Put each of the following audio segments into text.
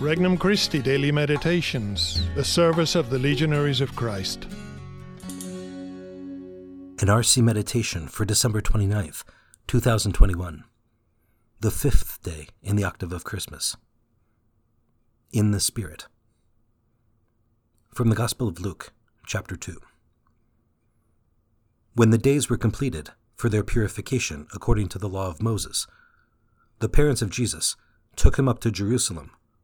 Regnum Christi Daily Meditations, the service of the Legionaries of Christ. An RC Meditation for December 29th, 2021. The fifth day in the octave of Christmas. In the Spirit. From the Gospel of Luke, chapter 2. When the days were completed for their purification according to the law of Moses, the parents of Jesus took him up to Jerusalem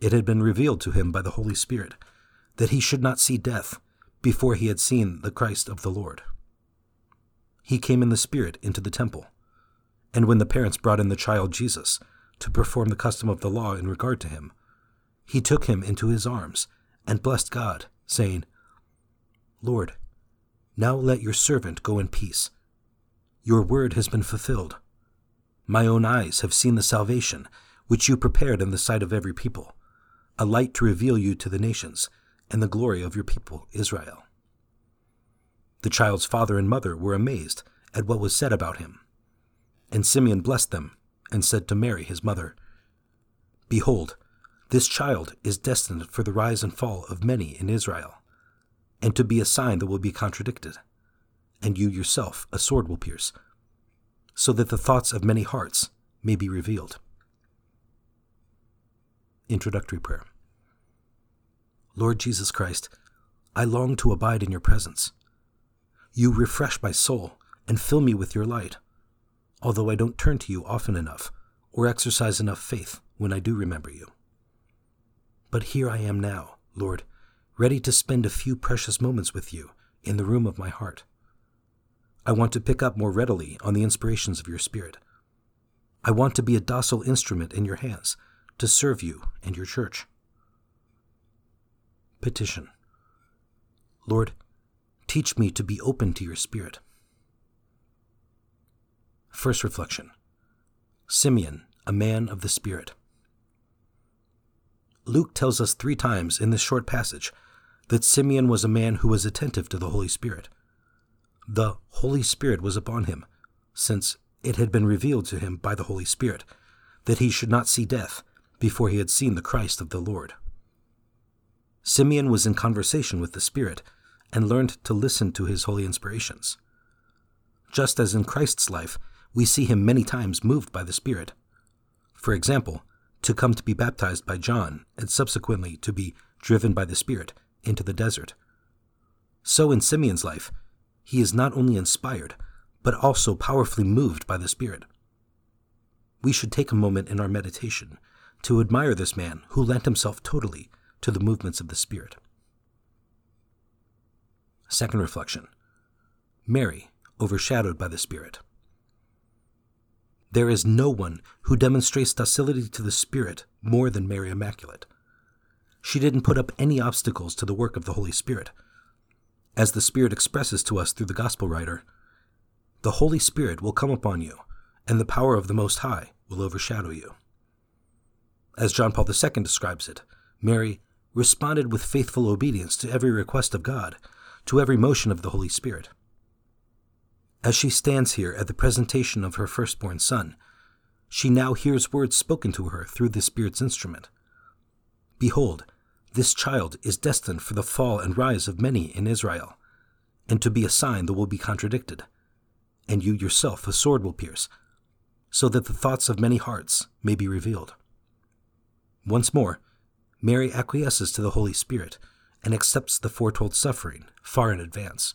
It had been revealed to him by the Holy Spirit that he should not see death before he had seen the Christ of the Lord. He came in the Spirit into the temple, and when the parents brought in the child Jesus to perform the custom of the law in regard to him, he took him into his arms and blessed God, saying, Lord, now let your servant go in peace. Your word has been fulfilled. My own eyes have seen the salvation which you prepared in the sight of every people a light to reveal you to the nations, and the glory of your people, Israel. The child's father and mother were amazed at what was said about him. And Simeon blessed them, and said to Mary, his mother, Behold, this child is destined for the rise and fall of many in Israel, and to be a sign that will be contradicted, and you yourself a sword will pierce, so that the thoughts of many hearts may be revealed. Introductory Prayer Lord Jesus Christ, I long to abide in your presence. You refresh my soul and fill me with your light, although I don't turn to you often enough or exercise enough faith when I do remember you. But here I am now, Lord, ready to spend a few precious moments with you in the room of my heart. I want to pick up more readily on the inspirations of your Spirit. I want to be a docile instrument in your hands to serve you and your church. Petition Lord, teach me to be open to your Spirit. First reflection Simeon, a man of the Spirit. Luke tells us three times in this short passage that Simeon was a man who was attentive to the Holy Spirit. The Holy Spirit was upon him, since it had been revealed to him by the Holy Spirit that he should not see death before he had seen the Christ of the Lord. Simeon was in conversation with the Spirit and learned to listen to his holy inspirations. Just as in Christ's life, we see him many times moved by the Spirit. For example, to come to be baptized by John and subsequently to be driven by the Spirit into the desert. So in Simeon's life, he is not only inspired, but also powerfully moved by the Spirit. We should take a moment in our meditation to admire this man who lent himself totally to the movements of the Spirit. Second reflection Mary, overshadowed by the Spirit. There is no one who demonstrates docility to the Spirit more than Mary Immaculate. She didn't put up any obstacles to the work of the Holy Spirit. As the Spirit expresses to us through the Gospel writer, the Holy Spirit will come upon you, and the power of the Most High will overshadow you. As John Paul II describes it, Mary responded with faithful obedience to every request of God, to every motion of the Holy Spirit. As she stands here at the presentation of her firstborn son, she now hears words spoken to her through the Spirit's instrument. Behold, this child is destined for the fall and rise of many in Israel, and to be a sign that will be contradicted, and you yourself a sword will pierce, so that the thoughts of many hearts may be revealed. Once more, Mary acquiesces to the Holy Spirit and accepts the foretold suffering far in advance.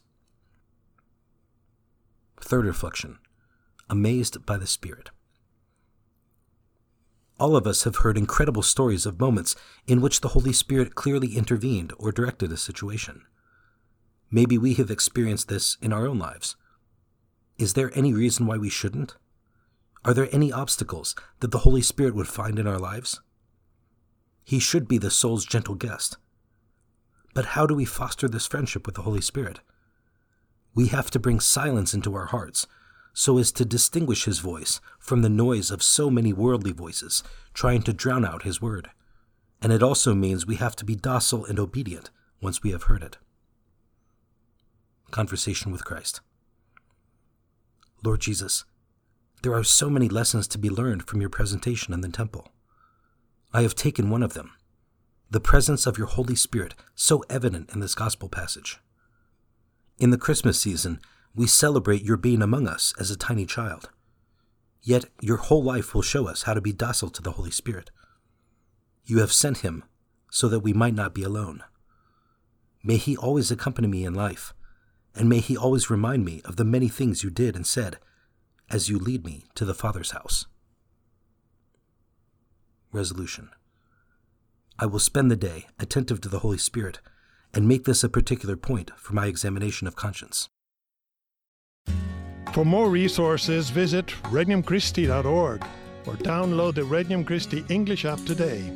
Third reflection Amazed by the Spirit. All of us have heard incredible stories of moments in which the Holy Spirit clearly intervened or directed a situation. Maybe we have experienced this in our own lives. Is there any reason why we shouldn't? Are there any obstacles that the Holy Spirit would find in our lives? He should be the soul's gentle guest. But how do we foster this friendship with the Holy Spirit? We have to bring silence into our hearts so as to distinguish His voice from the noise of so many worldly voices trying to drown out His word. And it also means we have to be docile and obedient once we have heard it. Conversation with Christ. Lord Jesus, there are so many lessons to be learned from your presentation in the temple. I have taken one of them the presence of your Holy Spirit, so evident in this gospel passage. In the Christmas season, we celebrate your being among us as a tiny child. Yet your whole life will show us how to be docile to the Holy Spirit. You have sent him so that we might not be alone. May he always accompany me in life, and may he always remind me of the many things you did and said as you lead me to the Father's house. Resolution I will spend the day attentive to the Holy Spirit and make this a particular point for my examination of conscience. For more resources, visit regnumchristi.org or download the Regnum Christi English app today.